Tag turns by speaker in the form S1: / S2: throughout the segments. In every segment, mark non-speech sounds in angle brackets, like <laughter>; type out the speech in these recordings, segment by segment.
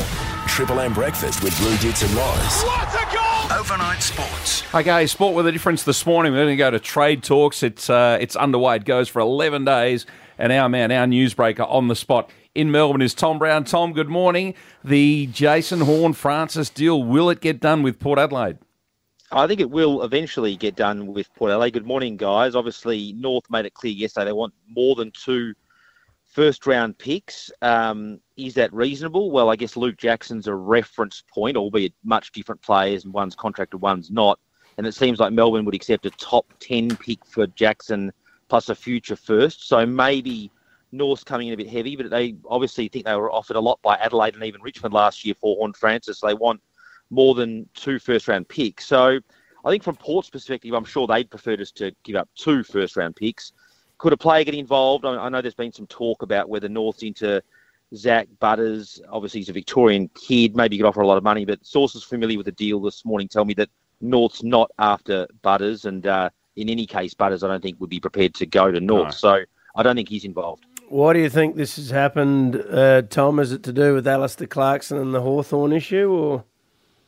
S1: Triple M breakfast with Blue Ditts and Loz. What a goal! Overnight sports.
S2: Okay, sport with a difference this morning. We're going to go to trade talks. It's uh, it's underway. It goes for eleven days, and our man, our newsbreaker on the spot in Melbourne is Tom Brown. Tom, good morning. The Jason Horne Francis deal will it get done with Port Adelaide?
S3: I think it will eventually get done with Port Adelaide. Good morning, guys. Obviously, North made it clear yesterday they want more than two first round picks. Um, is that reasonable? Well, I guess Luke Jackson's a reference point, albeit much different players, and one's contracted, one's not. And it seems like Melbourne would accept a top 10 pick for Jackson plus a future first. So maybe North's coming in a bit heavy, but they obviously think they were offered a lot by Adelaide and even Richmond last year for Horne Francis. They want more than two first round picks. So I think from Port's perspective, I'm sure they'd prefer us to give up two first round picks. Could a player get involved? I know there's been some talk about whether North's into Zach Butters. Obviously, he's a Victorian kid. Maybe he could offer a lot of money, but sources familiar with the deal this morning tell me that North's not after Butters. And uh, in any case, Butters, I don't think, would be prepared to go to North. No. So I don't think he's involved.
S4: Why do you think this has happened, uh, Tom? Is it to do with Alastair Clarkson and the Hawthorn issue, or?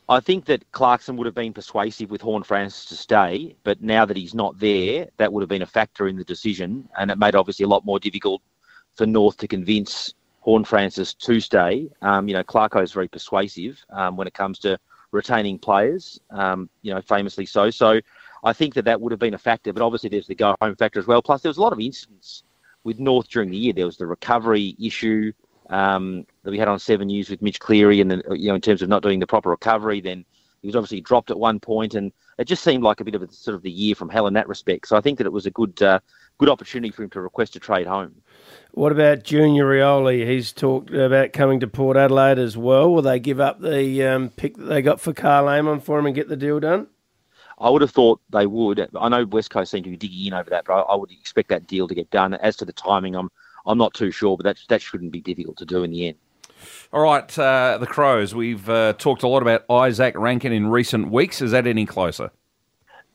S3: I think that Clarkson would have been persuasive with Horne Francis to stay, but now that he's not there, that would have been a factor in the decision, and it made obviously a lot more difficult for North to convince Horne Francis to stay. Um, you know, Clarko is very persuasive um, when it comes to retaining players, um, you know, famously so. So I think that that would have been a factor, but obviously there's the go home factor as well. Plus, there was a lot of incidents with North during the year. There was the recovery issue um, that we had on Seven News with Mitch Cleary, and you know in terms of not doing the proper recovery. Then he was obviously dropped at one point, and it just seemed like a bit of a sort of the year from hell in that respect. So I think that it was a good uh, good opportunity for him to request a trade home.
S4: What about Junior Rioli? He's talked about coming to Port Adelaide as well. Will they give up the um, pick that they got for Karl Amon for him and get the deal done?
S3: I would have thought they would. I know West Coast seem to be digging in over that, but I, I would expect that deal to get done. As to the timing, I'm I'm not too sure, but that that shouldn't be difficult to do in the end.
S2: All right, uh, the Crows. We've uh, talked a lot about Isaac Rankine in recent weeks. Is that any closer?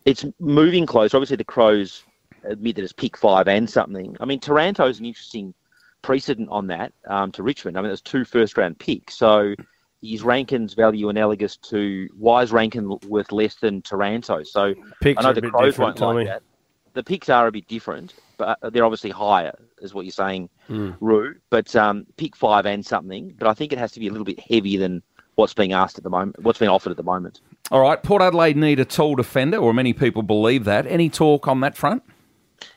S3: It's moving closer. Obviously, the Crows admit that it's pick five and something. I mean, Taranto's an interesting precedent on that um, to Richmond. I mean, there's two first round picks. So is Rankine's value analogous to why is Rankine worth less than Taranto? So
S4: picks I know the Crows won't Tommy. like that.
S3: The picks are a bit different, but they're obviously higher, is what you're saying, mm. Rue. But um, pick five and something. But I think it has to be a little bit heavier than what's being asked at the moment, what's being offered at the moment.
S2: All right, Port Adelaide need a tall defender, or many people believe that. Any talk on that front?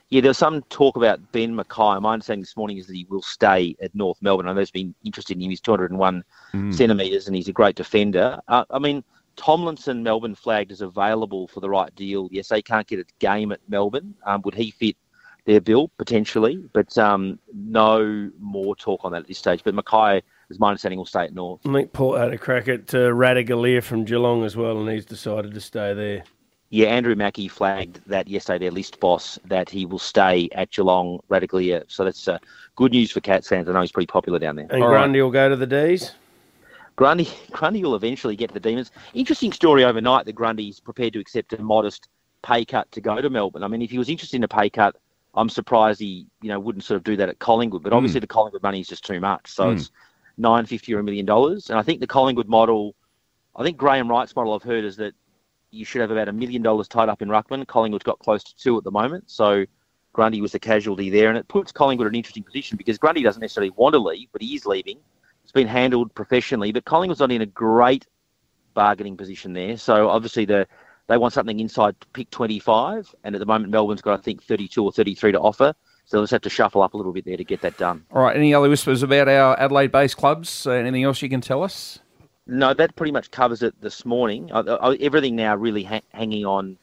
S3: Yeah, there's some talk about Ben McKay. My understanding this morning is that he will stay at North Melbourne. I know there's been interest in him. He's 201 mm. centimetres and he's a great defender. Uh, I mean, Tomlinson, Melbourne flagged as available for the right deal. Yes, they can't get a game at Melbourne. Um, would he fit their bill potentially? But um, no more talk on that at this stage. But McKay, as my understanding, will stay at North.
S4: I think Port had a crack at uh, Ratugolea from Geelong as well, and he's decided to stay there.
S3: Yeah, Andrew Mackie flagged that yesterday, their list boss, that he will stay at Geelong Ratugolea. So that's uh, good news for Cats fans. I know he's pretty popular down there.
S4: And All Grundy right. will go to the D's?
S3: Grundy, Grundy will eventually get to the Demons. Interesting story overnight that Grundy's prepared to accept a modest pay cut to go to Melbourne. I mean, if he was interested in a pay cut, I'm surprised he, you know, wouldn't sort of do that at Collingwood. But hmm. obviously, mm. the Collingwood money is just too much. So mm. it's nine fifty or a million dollars. And I think the Collingwood model, I think Graham Wright's model I've heard is that you should have about a million dollars tied up in Ruckman. Collingwood's got close to two at the moment, so Grundy was the casualty there, and it puts Collingwood in an interesting position because Grundy doesn't necessarily want to leave, but he is leaving. It's been handled professionally, but Collingwood's not in a great bargaining position there. So obviously the they want something inside pick 25, and at the moment Melbourne's got I think 32 or 33 to offer. So they'll just have to shuffle up a little bit there to get that done.
S2: All right. Any other whispers about our Adelaide-based clubs? Uh, anything else you can tell us?
S3: No, that pretty much covers it this morning. I, I, everything now really ha- hanging on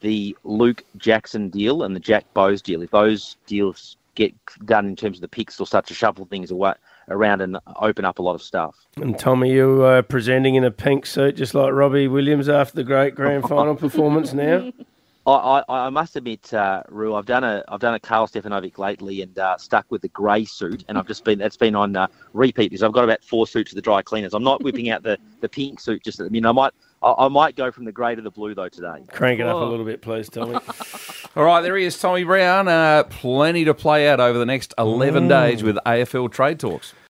S3: the Luke Jackson deal and the Jack Bowes deal. If those deals get done in terms of the picks, they'll start to shuffle things away, around and open up a lot of stuff.
S4: And Tommy, you are presenting in a pink suit just like Robbie Williams after the great grand <laughs> final performance now.
S3: I, I, I, must admit, uh, Roo, I've done a I've done a Karl Stefanovic lately and uh, stuck with the grey suit, and I've just been that's been on uh, repeat because I've got about four suits at the dry cleaners. I'm not whipping out the, the pink suit just at the minute. I might I, I might go from the grey to the blue though today.
S4: Crank it up a little bit, please, Tommy. <laughs>
S2: All right, there he is, Tommy Brown. Uh, plenty to play out over the next 11 mm. days with AFL trade talks.